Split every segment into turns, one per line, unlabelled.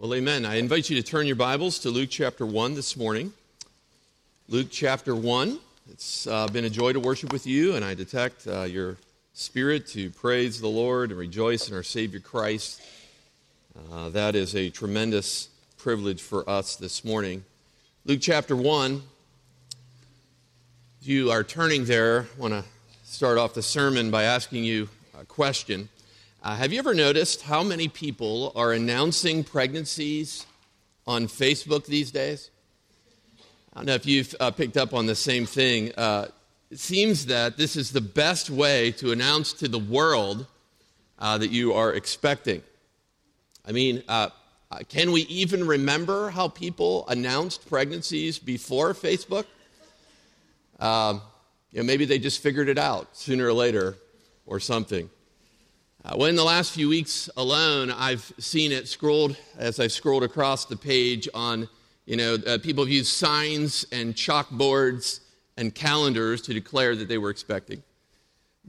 Well, amen. I invite you to turn your Bibles to Luke chapter 1 this morning. Luke chapter 1. It's uh, been a joy to worship with you, and I detect uh, your spirit to praise the Lord and rejoice in our Savior Christ. Uh, that is a tremendous privilege for us this morning. Luke chapter 1. If you are turning there, I want to start off the sermon by asking you a question. Uh, have you ever noticed how many people are announcing pregnancies on Facebook these days? I don't know if you've uh, picked up on the same thing. Uh, it seems that this is the best way to announce to the world uh, that you are expecting. I mean, uh, uh, can we even remember how people announced pregnancies before Facebook? Um, you know, maybe they just figured it out sooner or later or something. Uh, well, in the last few weeks alone, I've seen it scrolled as I've scrolled across the page on, you know, uh, people have used signs and chalkboards and calendars to declare that they were expecting.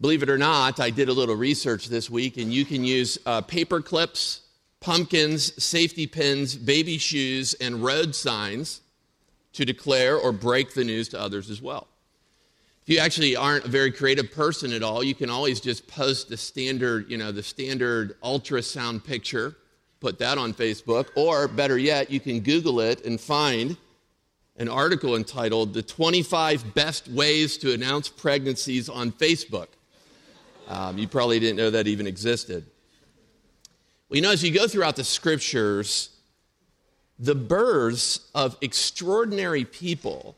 Believe it or not, I did a little research this week, and you can use uh, paper clips, pumpkins, safety pins, baby shoes, and road signs to declare or break the news to others as well. If you actually aren't a very creative person at all, you can always just post the standard, you know, the standard ultrasound picture, put that on Facebook, or better yet, you can Google it and find an article entitled The 25 Best Ways to Announce Pregnancies on Facebook. Um, you probably didn't know that even existed. Well, you know, as you go throughout the scriptures, the births of extraordinary people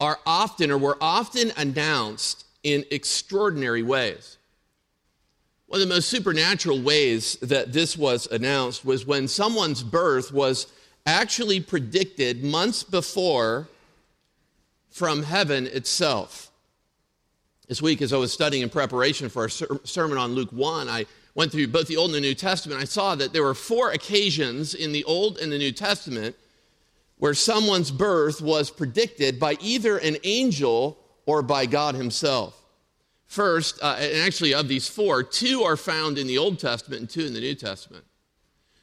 are often or were often announced in extraordinary ways. One of the most supernatural ways that this was announced was when someone's birth was actually predicted months before from heaven itself. This week, as I was studying in preparation for our ser- sermon on Luke 1, I went through both the Old and the New Testament. I saw that there were four occasions in the Old and the New Testament where someone's birth was predicted by either an angel or by God Himself. First, uh, and actually of these four, two are found in the Old Testament and two in the New Testament.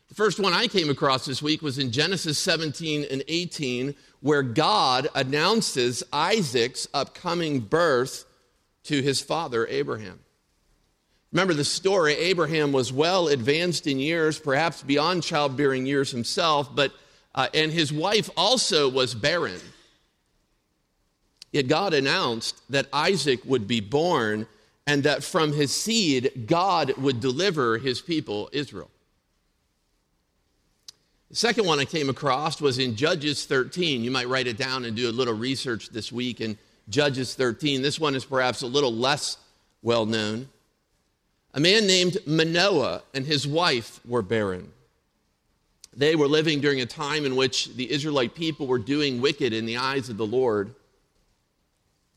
The first one I came across this week was in Genesis 17 and 18, where God announces Isaac's upcoming birth to his father, Abraham. Remember the story Abraham was well advanced in years, perhaps beyond childbearing years himself, but uh, and his wife also was barren. Yet God announced that Isaac would be born and that from his seed, God would deliver his people, Israel. The second one I came across was in Judges 13. You might write it down and do a little research this week in Judges 13. This one is perhaps a little less well known. A man named Manoah and his wife were barren. They were living during a time in which the Israelite people were doing wicked in the eyes of the Lord.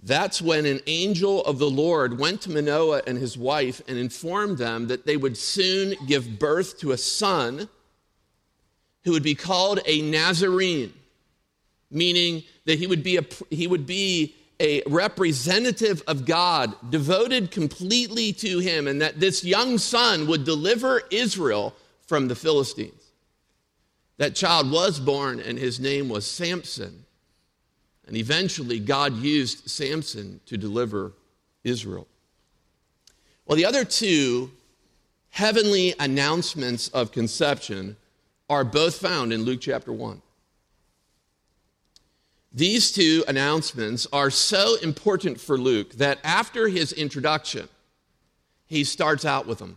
That's when an angel of the Lord went to Manoah and his wife and informed them that they would soon give birth to a son who would be called a Nazarene, meaning that he would be a, he would be a representative of God, devoted completely to him, and that this young son would deliver Israel from the Philistines. That child was born, and his name was Samson. And eventually, God used Samson to deliver Israel. Well, the other two heavenly announcements of conception are both found in Luke chapter 1. These two announcements are so important for Luke that after his introduction, he starts out with them.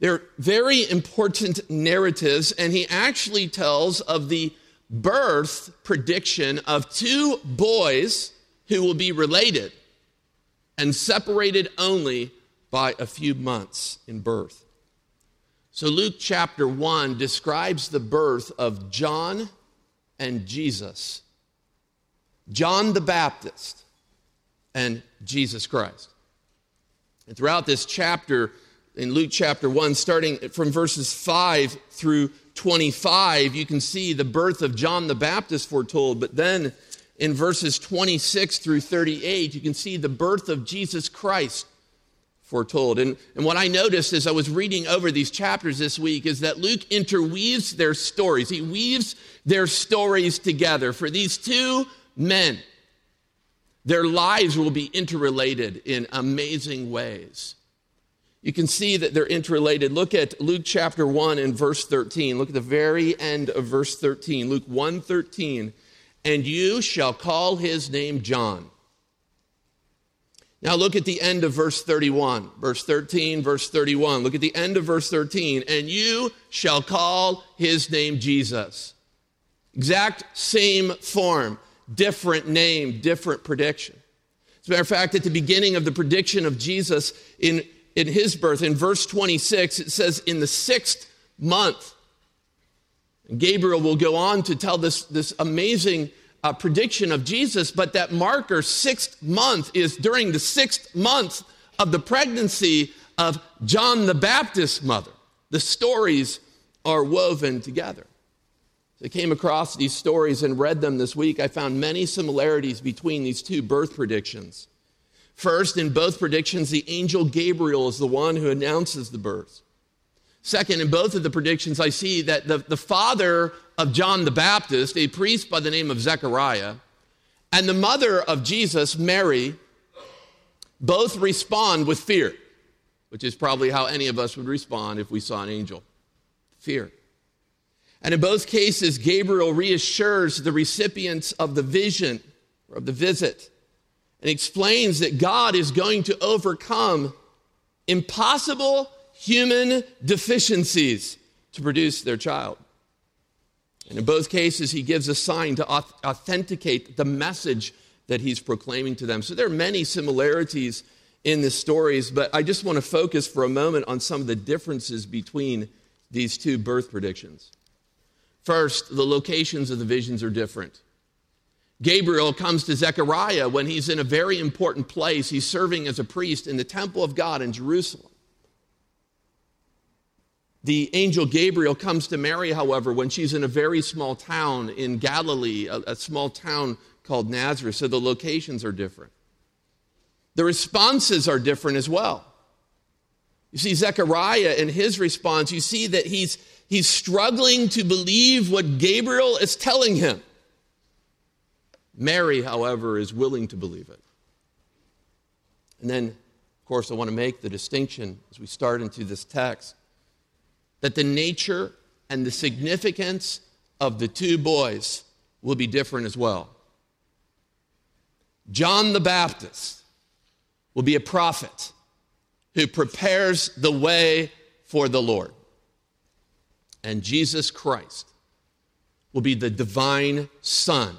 They're very important narratives, and he actually tells of the birth prediction of two boys who will be related and separated only by a few months in birth. So, Luke chapter 1 describes the birth of John and Jesus, John the Baptist and Jesus Christ. And throughout this chapter, in Luke chapter 1, starting from verses 5 through 25, you can see the birth of John the Baptist foretold. But then in verses 26 through 38, you can see the birth of Jesus Christ foretold. And, and what I noticed as I was reading over these chapters this week is that Luke interweaves their stories. He weaves their stories together. For these two men, their lives will be interrelated in amazing ways. You can see that they're interrelated. Look at Luke chapter 1 and verse 13. Look at the very end of verse 13. Luke 1 13. And you shall call his name John. Now look at the end of verse 31. Verse 13, verse 31. Look at the end of verse 13. And you shall call his name Jesus. Exact same form, different name, different prediction. As a matter of fact, at the beginning of the prediction of Jesus in, in his birth, in verse 26, it says, In the sixth month. Gabriel will go on to tell this, this amazing uh, prediction of Jesus, but that marker, sixth month, is during the sixth month of the pregnancy of John the Baptist's mother. The stories are woven together. I came across these stories and read them this week, I found many similarities between these two birth predictions. First, in both predictions, the angel Gabriel is the one who announces the birth. Second, in both of the predictions, I see that the, the father of John the Baptist, a priest by the name of Zechariah, and the mother of Jesus, Mary, both respond with fear, which is probably how any of us would respond if we saw an angel fear. And in both cases, Gabriel reassures the recipients of the vision of the visit and explains that God is going to overcome impossible human deficiencies to produce their child. And in both cases, he gives a sign to authenticate the message that he's proclaiming to them. So there are many similarities in the stories, but I just want to focus for a moment on some of the differences between these two birth predictions. First, the locations of the visions are different. Gabriel comes to Zechariah when he's in a very important place. He's serving as a priest in the temple of God in Jerusalem. The angel Gabriel comes to Mary, however, when she's in a very small town in Galilee, a, a, small town called Nazareth, so the locations are different. The responses are different as well. You see, Zechariah in his response, you see that he's, he's struggling to believe what Gabriel is telling him. Mary, however, is willing to believe it. And then, of course, I want to make the distinction as we start into this text that the nature and the significance of the two boys will be different as well. John the Baptist will be a prophet who prepares the way for the Lord. And Jesus Christ will be the divine Son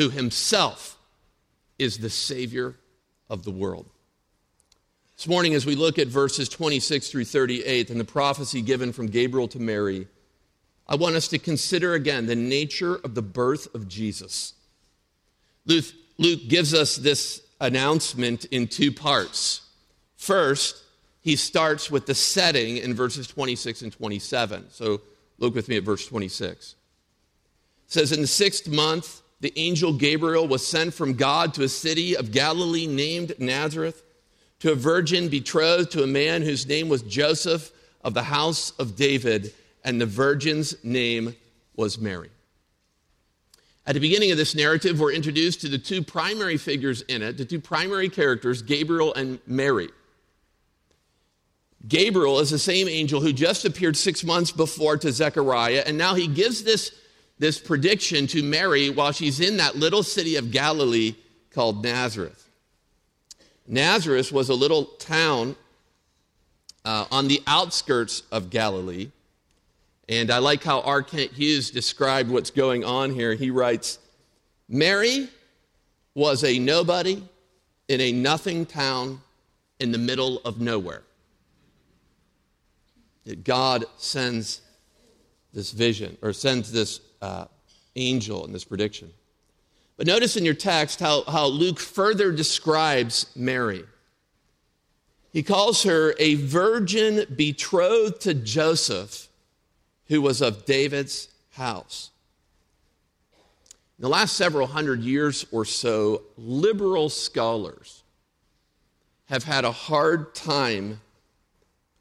who himself is the Savior of the world. This morning, as we look at verses 26 through 38 and the prophecy given from Gabriel to Mary, I want us to consider again the nature of the birth of Jesus. Luke, Luke gives us this announcement in two parts. First, he starts with the setting in verses 26 and 27. So look with me at verse 26. It says, In the sixth month, the angel Gabriel was sent from God to a city of Galilee named Nazareth to a virgin betrothed to a man whose name was Joseph of the house of David, and the virgin's name was Mary. At the beginning of this narrative, we're introduced to the two primary figures in it, the two primary characters, Gabriel and Mary. Gabriel is the same angel who just appeared six months before to Zechariah, and now he gives this, this prediction to Mary while she's in that little city of Galilee called Nazareth. Nazareth was a little town uh, on the outskirts of Galilee. And I like how R. Kent Hughes described what's going on here. He writes Mary was a nobody in a nothing town in the middle of nowhere. God sends this vision or sends this uh, angel in this prediction. But notice in your text how, how Luke further describes Mary. He calls her a virgin betrothed to Joseph, who was of David's house. In the last several hundred years or so, liberal scholars have had a hard time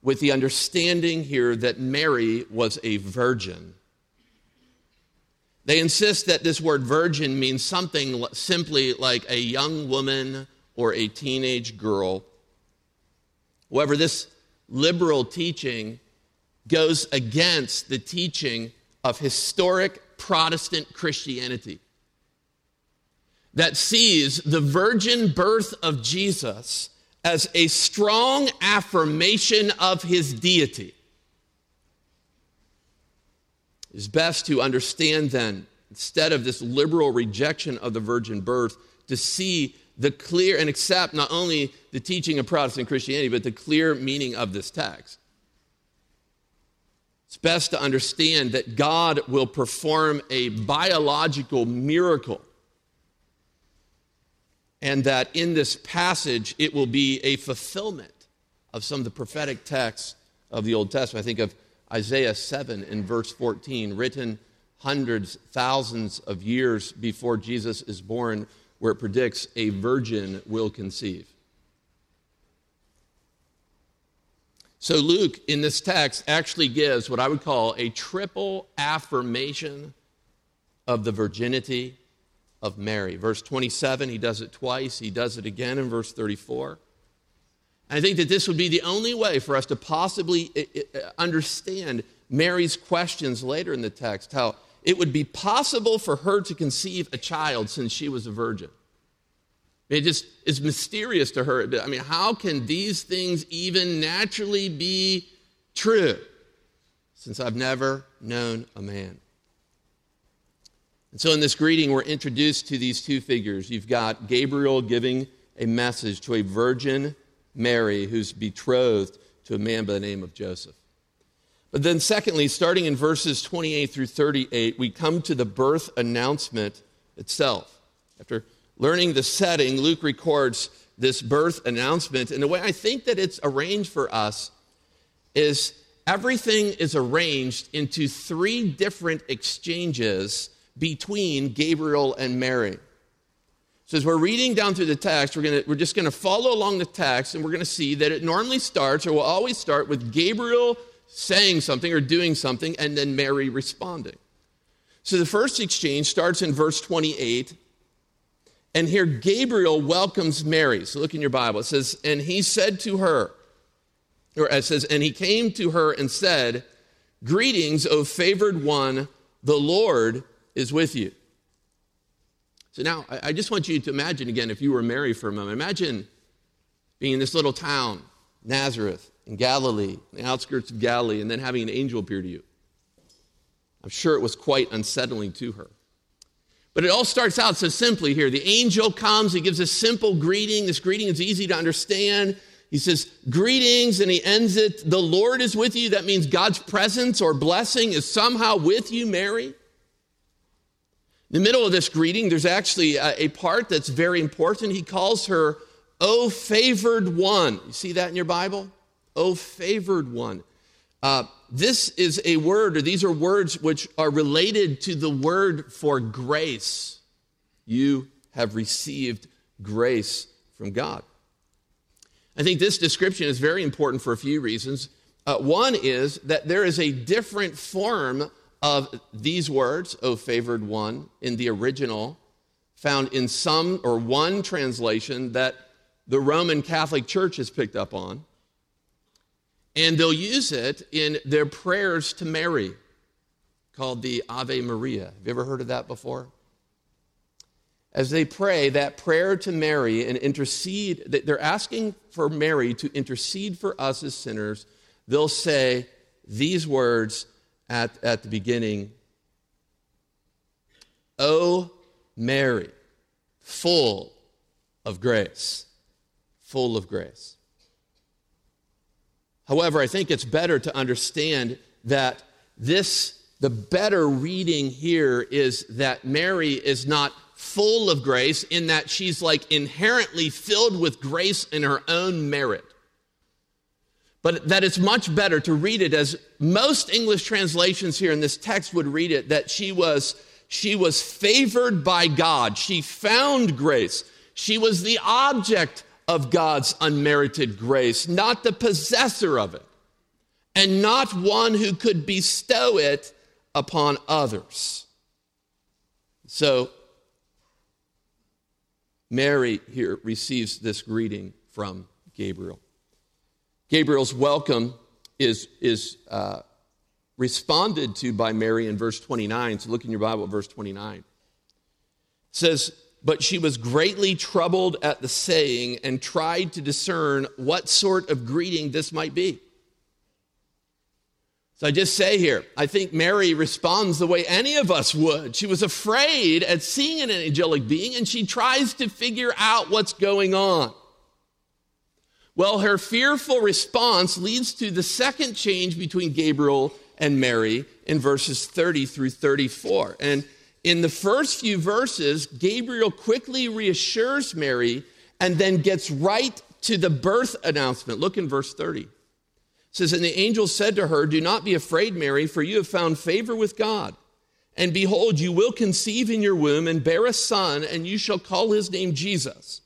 with the understanding here that Mary was a virgin. They insist that this word virgin means something simply like a young woman or a teenage girl. However, this liberal teaching goes against the teaching of historic Protestant Christianity that sees the virgin birth of Jesus as a strong affirmation of his deity. It's best to understand then, instead of this liberal rejection of the virgin birth, to see the clear and accept not only the teaching of Protestant Christianity, but the clear meaning of this text. It's best to understand that God will perform a biological miracle and that in this passage it will be a fulfillment of some of the prophetic texts of the Old Testament. I think of Isaiah 7 in verse 14, written hundreds, thousands of years before Jesus is born, where it predicts a virgin will conceive. So, Luke in this text actually gives what I would call a triple affirmation of the virginity of Mary. Verse 27, he does it twice, he does it again in verse 34. And I think that this would be the only way for us to possibly eh, eh, eh, understand Mary's questions later in the text, how it would be possible for her to conceive a child since she was a virgin. It just is mysterious to her. I mean, how can these things even naturally be true since I've never known a man? And so in this greeting, we're introduced to these two figures. You've got Gabriel giving a message to a virgin Mary who's betrothed to a man by the name of Joseph. But then, secondly, starting in verses 28 through 38, we come to the birth announcement itself. After learning the setting, Luke records this birth announcement. And the way I think that it's arranged for us is everything is arranged into three different exchanges between Gabriel and Mary. So as we're reading down through the text, we're, gonna, we're just going to follow along the text and we're going to see that it normally starts or will always start with Gabriel saying something or doing something and then Mary responding. So the first exchange starts in verse 28. And here Gabriel welcomes Mary. So look in your Bible. It says, And he said to her, or it says, And he came to her and said, Greetings, O favored one, the Lord is with you. So now I just want you to imagine again, if you were Mary for a moment, imagine being in this little town, Nazareth, in Galilee, in the outskirts of Galilee, and then having an angel appear to you. I'm sure it was quite unsettling to her. But it all starts out so simply here. The angel comes, he gives a simple greeting. This greeting is easy to understand. He says, Greetings, and he ends it, The Lord is with you. That means God's presence or blessing is somehow with you, Mary. In the middle of this greeting, there's actually a, a part that's very important. He calls her, O favored one. You see that in your Bible? O favored one. Uh, this is a word, or these are words which are related to the word for grace. You have received grace from God. I think this description is very important for a few reasons. Uh, one is that there is a different form of these words, O favored one, in the original, found in some or one translation that the Roman Catholic Church has picked up on. And they'll use it in their prayers to Mary, called the Ave Maria. Have you ever heard of that before? As they pray that prayer to Mary and intercede, they're asking for Mary to intercede for us as sinners. They'll say these words at, at the beginning O Mary, full of grace, full of grace. However, I think it's better to understand that this, the better reading here is that Mary is not full of grace in that she's like inherently filled with grace in her own merit but that it's much better to read it as most English translations here in this text would read it that she was she was favored by God. She found grace. She was the object of God's unmerited grace, not the possessor of it, and not one who could bestow it upon others. So, Mary here receives this greeting from Gabriel. Gabriel's welcome is, is uh, responded to by Mary in verse 29. So look in your Bible verse 29. It says, But she was greatly troubled at the saying and tried to discern what sort of greeting this might be. So I just say here, I think Mary responds the way any of us would. She was afraid at seeing an angelic being and she tries to figure out what's going on. Well, her fearful response leads to the second change between Gabriel and Mary in verses 30 through 34. And in the first few verses, Gabriel quickly reassures Mary and then gets right to the birth announcement. Look in verse 30 says, And the angel said to her, Do not be afraid, Mary, for you have found favor with God. And behold, you will conceive in your womb and bear a son, and you shall call his name Jesus.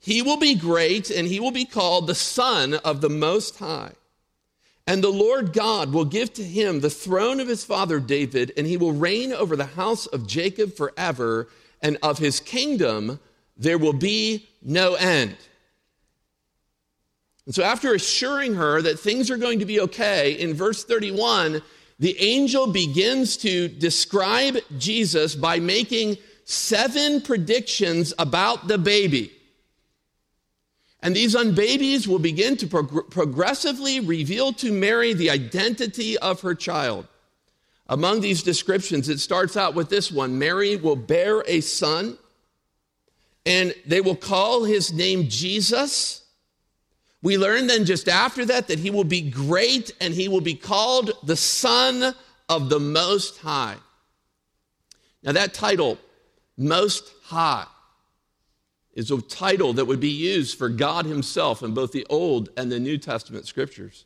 He will be great, and he will be called the Son of the Most High. And the Lord God will give to him the throne of his father David, and he will reign over the house of Jacob forever, and of his kingdom there will be no end. And so, after assuring her that things are going to be okay, in verse 31, the angel begins to describe Jesus by making seven predictions about the baby. And these unbabies will begin to prog- progressively reveal to Mary the identity of her child. Among these descriptions, it starts out with this one Mary will bear a son, and they will call his name Jesus we learn then just after that that he will be great and he will be called the Son of the Most High. Now, that title, Most High, is a title that would be used for God Himself in both the Old and the New Testament scriptures.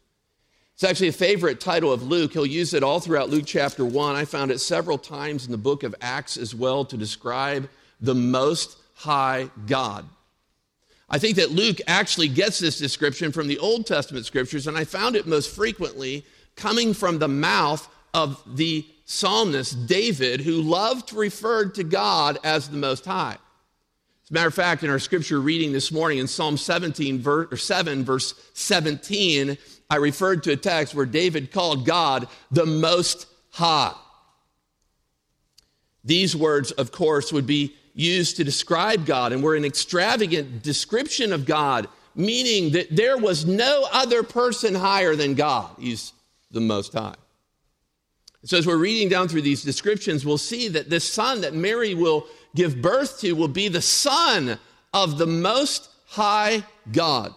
It's actually a favorite title of Luke. He'll use it all throughout Luke chapter 1. I found it several times in the book of Acts as well to describe the Most High God. I think that Luke actually gets this description from the Old Testament scriptures, and I found it most frequently coming from the mouth of the psalmist David, who loved to refer to God as the Most High. As a matter of fact, in our scripture reading this morning in Psalm 17, verse, or 7, verse 17, I referred to a text where David called God the Most High. These words, of course, would be used to describe God, and were an extravagant description of God, meaning that there was no other person higher than God. He's the Most High. So, as we're reading down through these descriptions, we'll see that this son that Mary will give birth to will be the son of the Most High God.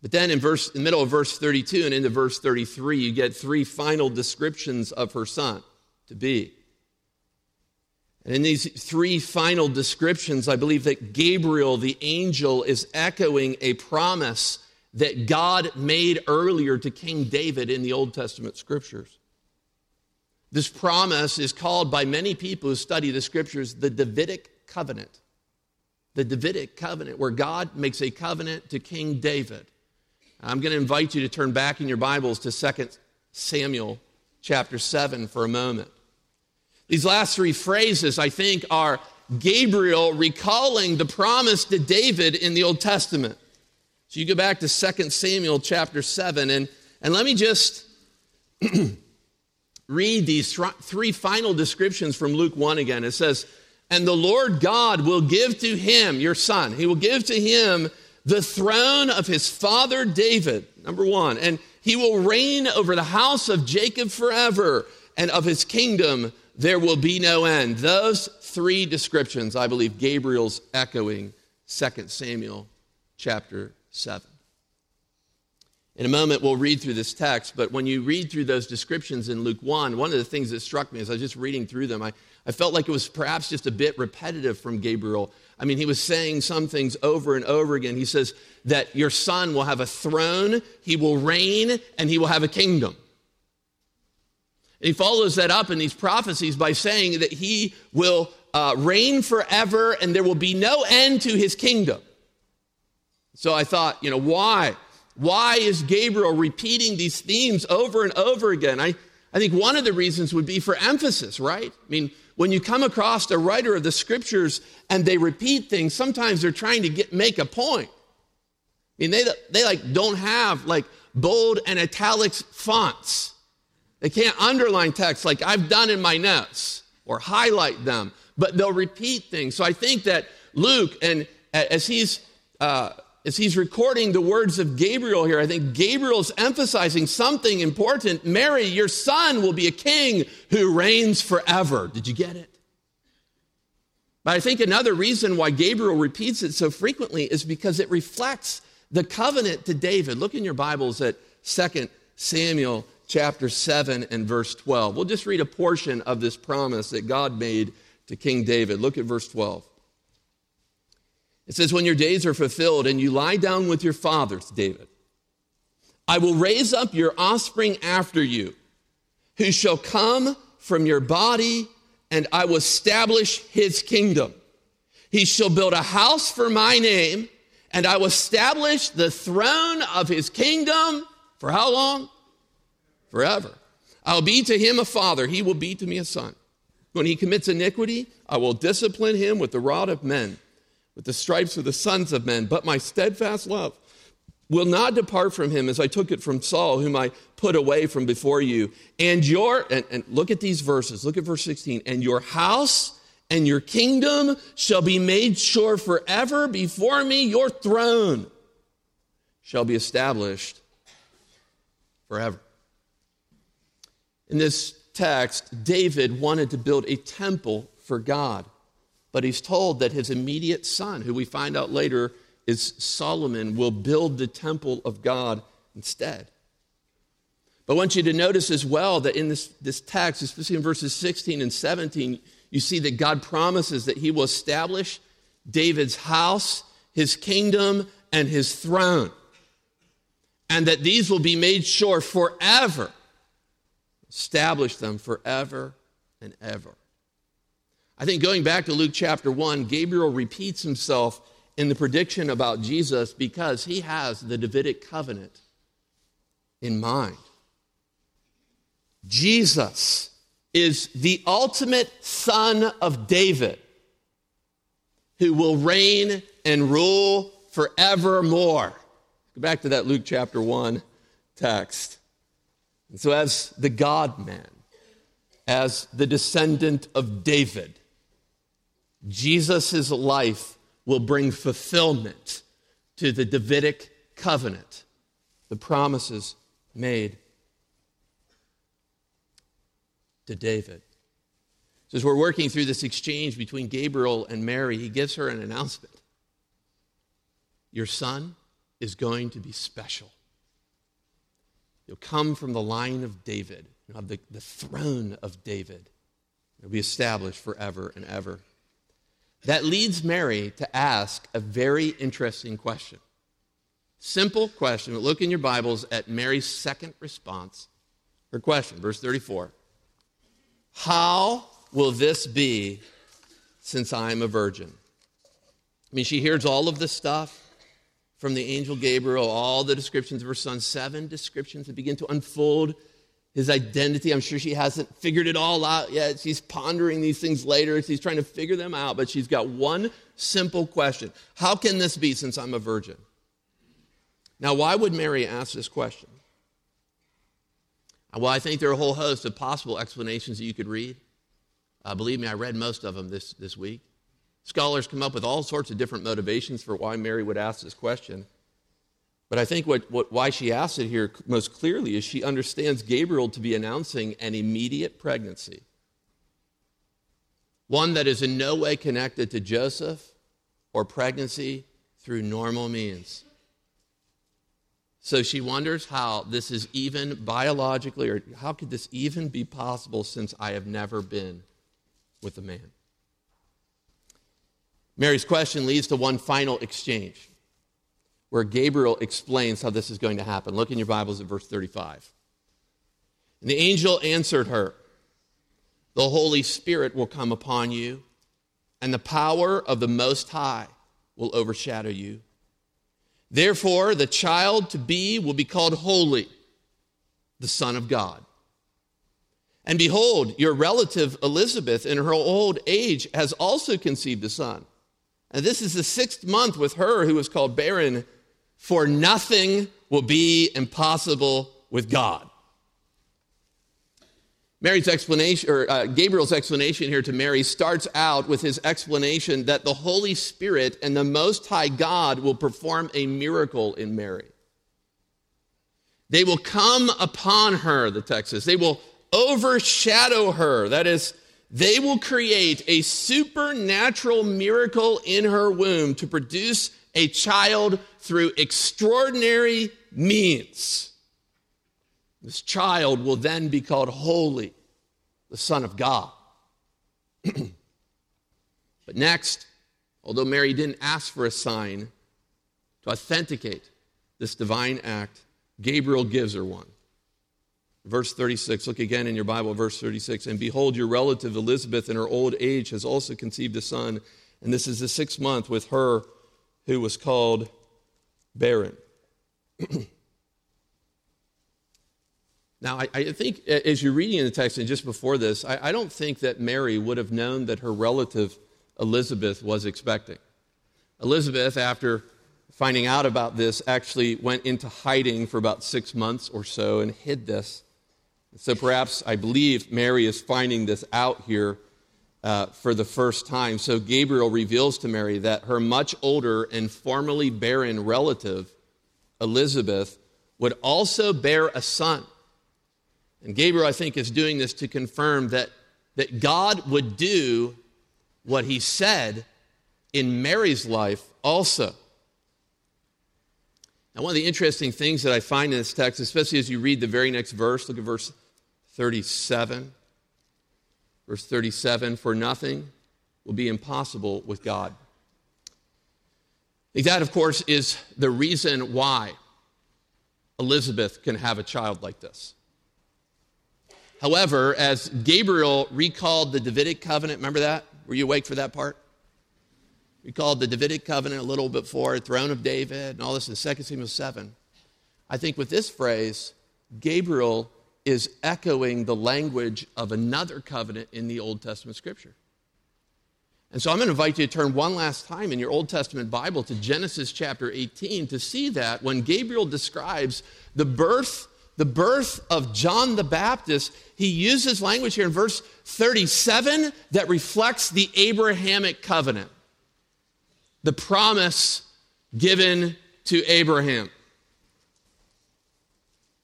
But then in verse in the middle of verse 32 and into verse 33, you get three final descriptions of her son to be. And in these three final descriptions, I believe that Gabriel, the angel, is echoing a promise that God made earlier to King David in the Old Testament scriptures. This promise is called by many people who study the scriptures the Davidic covenant. The Davidic covenant, where God makes a covenant to King David. I'm going to invite you to turn back in your Bibles to 2 Samuel chapter 7 for a moment. These last three phrases, I think, are Gabriel recalling the promise to David in the Old Testament. So you go back to 2 Samuel chapter 7, and, and let me just read these th- three final descriptions from Luke 1 again. It says, And the Lord God will give to him, your son, he will give to him the throne of his father David, number one, and he will reign over the house of Jacob forever, and of his kingdom there will be no end. Those three descriptions, I believe Gabriel's echoing 2 Samuel chapter 7. In a moment, we'll read through this text, but when you read through those descriptions in Luke 1, one of the things that struck me as I was just reading through them, I, I felt like it was perhaps just a bit repetitive from Gabriel. I mean, he was saying some things over and over again. He says that your son will have a throne, he will reign, and he will have a kingdom. And he follows that up in these prophecies by saying that he will uh, reign forever and there will be no end to his kingdom. So I thought, you know, why? Why is Gabriel repeating these themes over and over again? I, I think one of the reasons would be for emphasis, right? I mean, when you come across a writer of the scriptures and they repeat things, sometimes they're trying to get, make a point. I mean, they, they like don't have like bold and italics fonts. They can't underline text like I've done in my notes or highlight them, but they'll repeat things. So I think that Luke, and as he's uh, as he's recording the words of Gabriel here, I think Gabriel's emphasizing something important. Mary, your son will be a king who reigns forever. Did you get it? But I think another reason why Gabriel repeats it so frequently is because it reflects the covenant to David. Look in your Bibles at 2 Samuel chapter 7 and verse 12. We'll just read a portion of this promise that God made to King David. Look at verse 12. It says, When your days are fulfilled and you lie down with your fathers, David, I will raise up your offspring after you, who shall come from your body, and I will establish his kingdom. He shall build a house for my name and I will establish the throne of his kingdom for how long? Forever. I'll be to him a father, he will be to me a son. When he commits iniquity, I will discipline him with the rod of men, with the stripes of the sons of men. But my steadfast love will not depart from him as I took it from Saul, whom I put away from before you. And your, and, and look at these verses, look at verse 16, and your house and your kingdom shall be made sure forever before me. Your throne shall be established forever. In this text, David wanted to build a temple for God, but he's told that his immediate son, who we find out later is Solomon, will build the temple of God instead. But I want you to notice as well that in this, this text, especially in verses 16 and 17, you see that God promises that he will establish David's house, his kingdom, and his throne. And that these will be made sure forever. Establish them forever and ever. I think going back to Luke chapter 1, Gabriel repeats himself in the prediction about Jesus because he has the Davidic covenant in mind. Jesus is the ultimate son of David who will reign and rule forevermore. Go back to that Luke chapter 1 text. And so, as the God man, as the descendant of David, Jesus' life will bring fulfillment to the Davidic covenant, the promises made to David. So, as we're working through this exchange between Gabriel and Mary, he gives her an announcement Your son is going to be special. You'll come from the line of David, have the, the throne of David. It'll be established forever and ever. That leads Mary to ask a very interesting question. Simple question, but look in your Bibles at Mary's second response. Her question, verse 34 how will this be since I am a virgin? I mean, she hears all of this stuff from the angel Gabriel, all the descriptions of her son, seven descriptions that begin to unfold his identity. I'm sure she hasn't figured it all out yet. She's pondering these things later. She's trying to figure them out, but she's got one simple question How can this be since I'm a virgin? Now, why would Mary ask this question? Well, I think there are a whole host of possible explanations that you could read. Uh, believe me, I read most of them this, this week. Scholars come up with all sorts of different motivations for why Mary would ask this question. But I think what, what, why she asks it here most clearly is she understands Gabriel to be announcing an immediate pregnancy, one that is in no way connected to Joseph or pregnancy through normal means. So she wonders how this is even biologically, or how could this even be possible since I have never been with a man? Mary's question leads to one final exchange where Gabriel explains how this is going to happen. Look in your Bibles at verse 35. And the angel answered her, The Holy Spirit will come upon you, and the power of the Most High will overshadow you. Therefore, the child to be will be called holy, the Son of God. And behold, your relative Elizabeth, in her old age, has also conceived a son. And this is the sixth month with her who was called barren, for nothing will be impossible with God. Mary's explanation, or uh, Gabriel's explanation here to Mary starts out with his explanation that the Holy Spirit and the Most High God will perform a miracle in Mary. They will come upon her, the text says. They will overshadow her. That is, they will create a supernatural miracle in her womb to produce a child through extraordinary means. This child will then be called holy, the Son of God. but next, although Mary didn't ask for a sign to authenticate this divine act, Gabriel gives her one. Verse 36, look again in your Bible, verse 36. And behold, your relative Elizabeth in her old age has also conceived a son, and this is the sixth month with her who was called barren. Now, I, I, think as you're reading in the text and just before this, I, I don't think that Mary would have known that her relative Elizabeth was expecting. Elizabeth, after finding out about this, actually went into hiding for about six months or so and hid this. So perhaps I believe Mary is finding this out here uh, for the first time. So Gabriel reveals to Mary that her much older and formerly barren relative, Elizabeth, would also bear a son. And Gabriel, I think, is doing this to confirm that, that God would do what he said in Mary's life also. Now, one of the interesting things that I find in this text, especially as you read the very next verse, look at verse 37. Verse 37 For nothing will be impossible with God. That, of course, is the reason why Elizabeth can have a child like this. However, as Gabriel recalled the Davidic covenant, remember that? Were you awake for that part? Recalled the Davidic covenant a little before, throne of David, and all this in 2 Samuel 7. I think with this phrase, Gabriel is echoing the language of another covenant in the Old Testament scripture. And so I'm going to invite you to turn one last time in your Old Testament Bible to Genesis chapter 18 to see that when Gabriel describes the birth the birth of John the Baptist, he uses language here in verse 37 that reflects the Abrahamic covenant, the promise given to Abraham.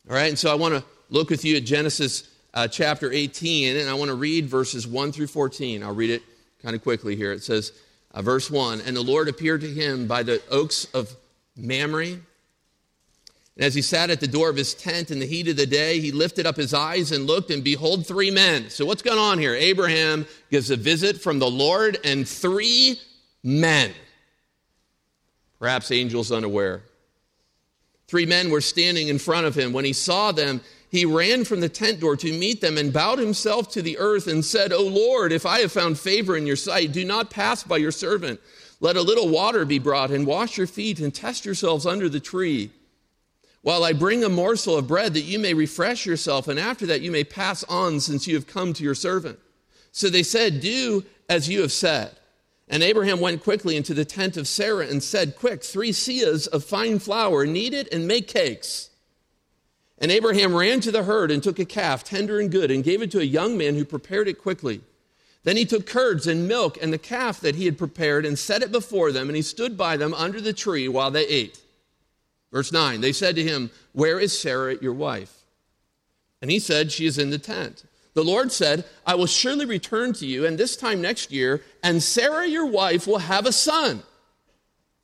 All right, and so I want to look with you at Genesis uh, chapter 18, and I want to read verses 1 through 14. I'll read it kind of quickly here. It says, uh, verse 1 And the Lord appeared to him by the oaks of Mamre and as he sat at the door of his tent in the heat of the day, he lifted up his eyes and looked, and behold, three men. So, what's going on here? Abraham gives a visit from the Lord, and three men, perhaps angels unaware. Three men were standing in front of him. When he saw them, he ran from the tent door to meet them and bowed himself to the earth and said, O Lord, if I have found favor in your sight, do not pass by your servant. Let a little water be brought and wash your feet and test yourselves under the tree while I bring a morsel of bread that you may refresh yourself, and after that you may pass on since you have come to your servant. So they said, Do as you have said. And Abraham went quickly into the tent of Sarah and said, Quick, three seahs of fine flour, knead it and make cakes. And Abraham ran to the herd and took a calf, tender and good, and gave it to a young man who prepared it quickly. Then he took curds and milk and the calf that he had prepared and set it before them, and he stood by them under the tree while they ate. Verse 9, they said to him, Where is Sarah, your wife? And he said, She is in the tent. The Lord said, I will surely return to you, and this time next year, and Sarah, your wife, will have a son.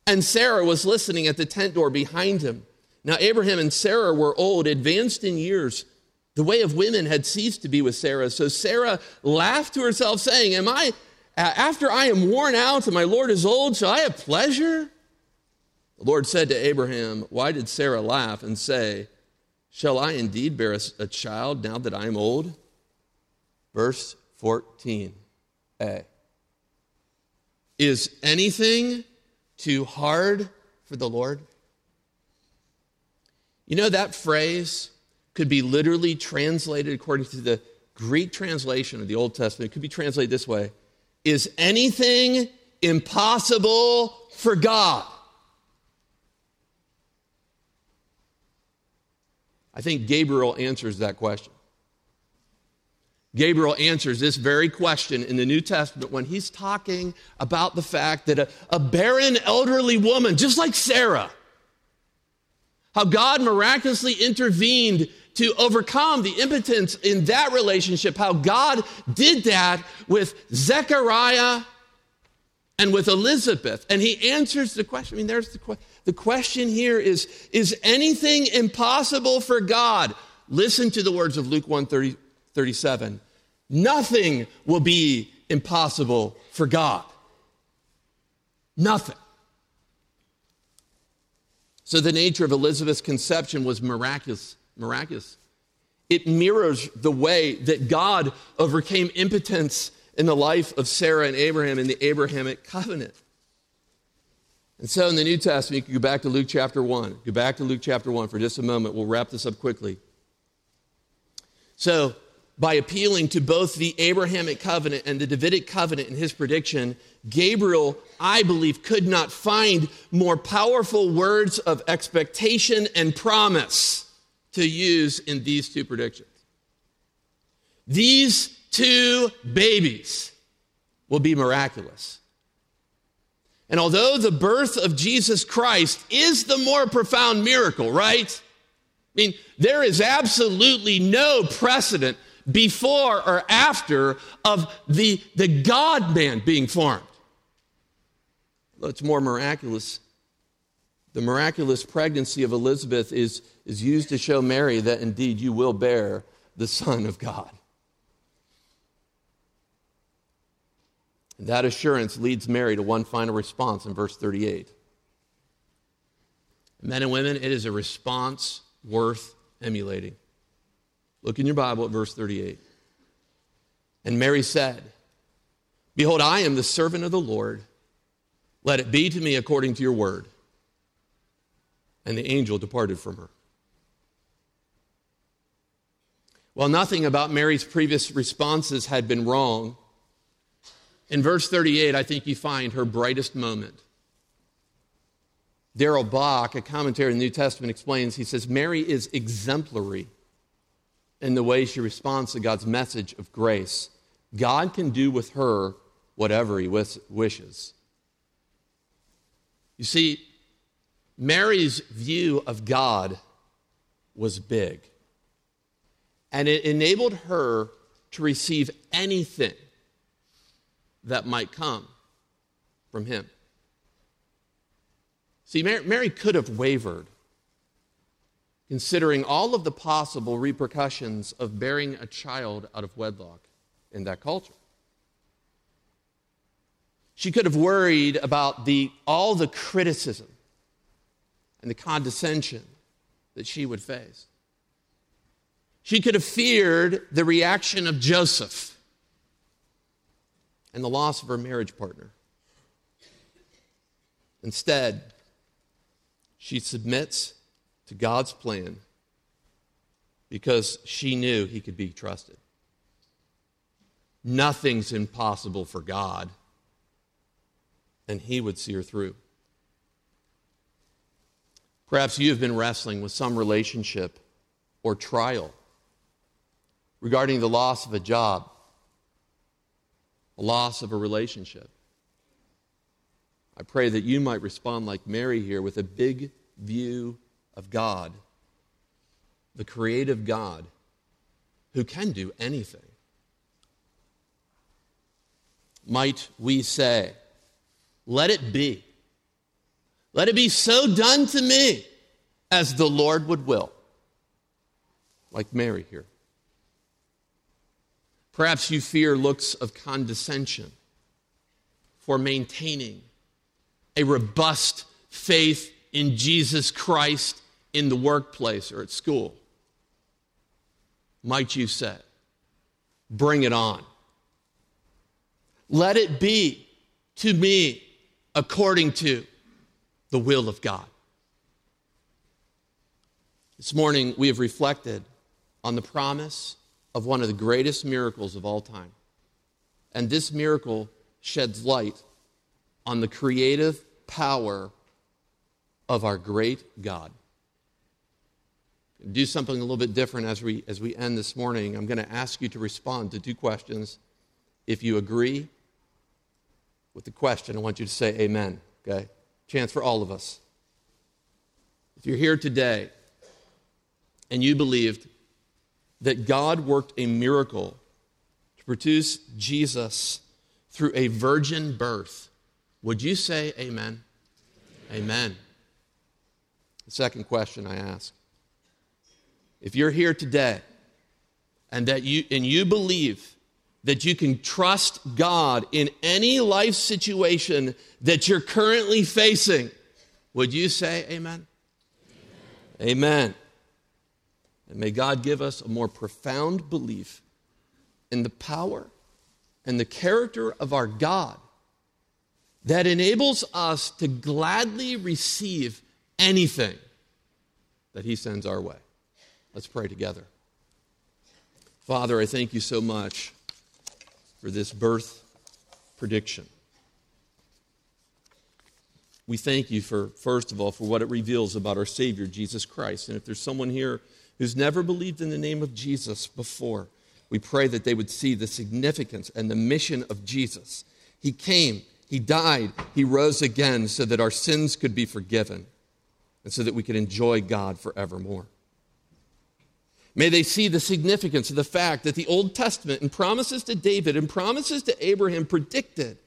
And Sarah was listening at the tent door behind him. Now, Abraham and Sarah were old, advanced in years. The way of women had ceased to be with Sarah. So Sarah laughed to herself, saying, Am I, after I am worn out and my Lord is old, shall I have pleasure? The Lord said to Abraham, Why did Sarah laugh and say, Shall I indeed bear a, child now that I am old? Verse 14a. Is anything too hard for the Lord? You know, that phrase could be literally translated according to the Greek translation of the Old Testament. It could be translated this way Is anything impossible for God? I think Gabriel answers that question. Gabriel answers this very question in the New Testament when he's talking about the fact that a, a, barren elderly woman, just like Sarah, how God miraculously intervened to overcome the impotence in that relationship, how God did that with Zechariah and with Elizabeth. And he answers the question. I mean, there's the question. The question here is Is anything impossible for God? Listen to the words of Luke 1 30, 37. Nothing will be impossible for God. Nothing. So the nature of Elizabeth's conception was miraculous. Miraculous. It mirrors the way that God overcame impotence in the life of Sarah and Abraham in the Abrahamic covenant. And so in the New Testament, you can go back to Luke chapter 1. Go back to Luke chapter 1 for just a moment. We'll wrap this up quickly. So, by appealing to both the Abrahamic covenant and the Davidic covenant in his prediction, Gabriel, I believe, could not find more powerful words of expectation and promise to use in these two predictions. These two babies will be miraculous. And although the birth of Jesus Christ is the more profound miracle, right? I mean, there is absolutely no precedent before or after of the, the God man being formed. It's more miraculous. The miraculous pregnancy of Elizabeth is, is used to show Mary that indeed you will bear the Son of God. And that assurance leads Mary to one final response in verse 38. Men and women, it is a response worth emulating. Look in your Bible at verse 38. And Mary said, Behold, I am the servant of the Lord. Let it be to me according to your word. And the angel departed from her. While nothing about Mary's previous responses had been wrong, in verse 38, I think you find her brightest moment. Darrell Bock, a commentary in the New Testament, explains he says, Mary is exemplary in the way she responds to God's message of grace. God can do with her whatever he wishes. You see, Mary's view of God was big, and it enabled her to receive anything that might come from him. See, Mary, could have wavered, considering all of the possible repercussions of bearing a child out of wedlock in that culture. She could have worried about the, all the criticism and the condescension that she would face. She could have feared the reaction of Joseph and the loss of her marriage partner. Instead, she submits to God's plan because she knew he could be trusted. Nothing's impossible for God, and he would see her through. Perhaps you have been wrestling with some relationship or trial regarding the loss of a job a loss of a relationship. I pray that you might respond like Mary here with a big view of God, the creative God who can do anything. Might we say, let it be. Let it be so done to me as the Lord would will. Like Mary here. Perhaps you fear looks of condescension for maintaining a robust faith in Jesus Christ in the workplace or at school. Might you say, bring it on? Let it be to me according to the will of God. This morning, we have reflected on the promise of one of the greatest miracles of all time. And this miracle sheds light on the creative power of our great God. Do something a little bit different as we, as we end this morning. I'm going to ask you to respond to two questions. If you agree with the question, I want you to say amen, okay? Chance for all of us. If you're here today and you believed that God worked a miracle to produce Jesus through a virgin birth, would you say amen? Amen. The second question I ask if you're here today and that you and you believe that you can trust God in any life situation that you're currently facing, would you say amen? Amen. amen. And may God give us a more profound belief in the power and the character of our God that enables us to gladly receive anything that He sends our way. Let's pray together. Father, I thank you so much for this birth prediction. We thank you for, first of all, for what it reveals about our Savior, Jesus Christ. And if there's someone here who's never believed in the name of Jesus before, we pray that they would see the significance and the mission of Jesus. He came, He died, He rose again so that our sins could be forgiven and so that we could enjoy God forevermore. May they see the significance of the fact that the Old Testament and promises to David and promises to Abraham predicted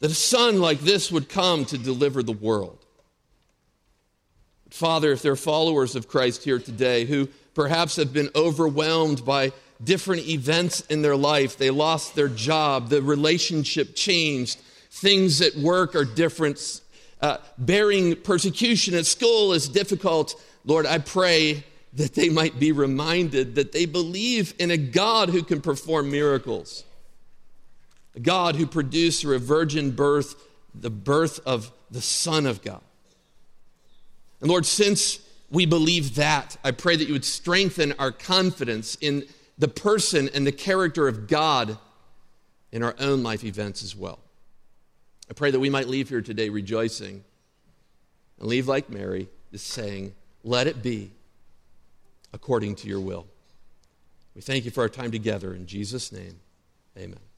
that a son like this would come to deliver the world. Father, if there are followers of Christ here today who perhaps have been overwhelmed by different events in their life, they lost their job, the relationship changed, things at work are different, uh, bearing persecution at school is difficult, Lord, I pray that they might be reminded that they believe in a God who can perform miracles, a God who produced through a virgin birth the birth of the Son of God. And Lord, since we believe that, I pray that you would strengthen our confidence in the person and the character of God in our own life events as well. I pray that we might leave here today rejoicing and leave like Mary, just saying, Let it be according to your will. We thank you for our time together. In Jesus' name, amen.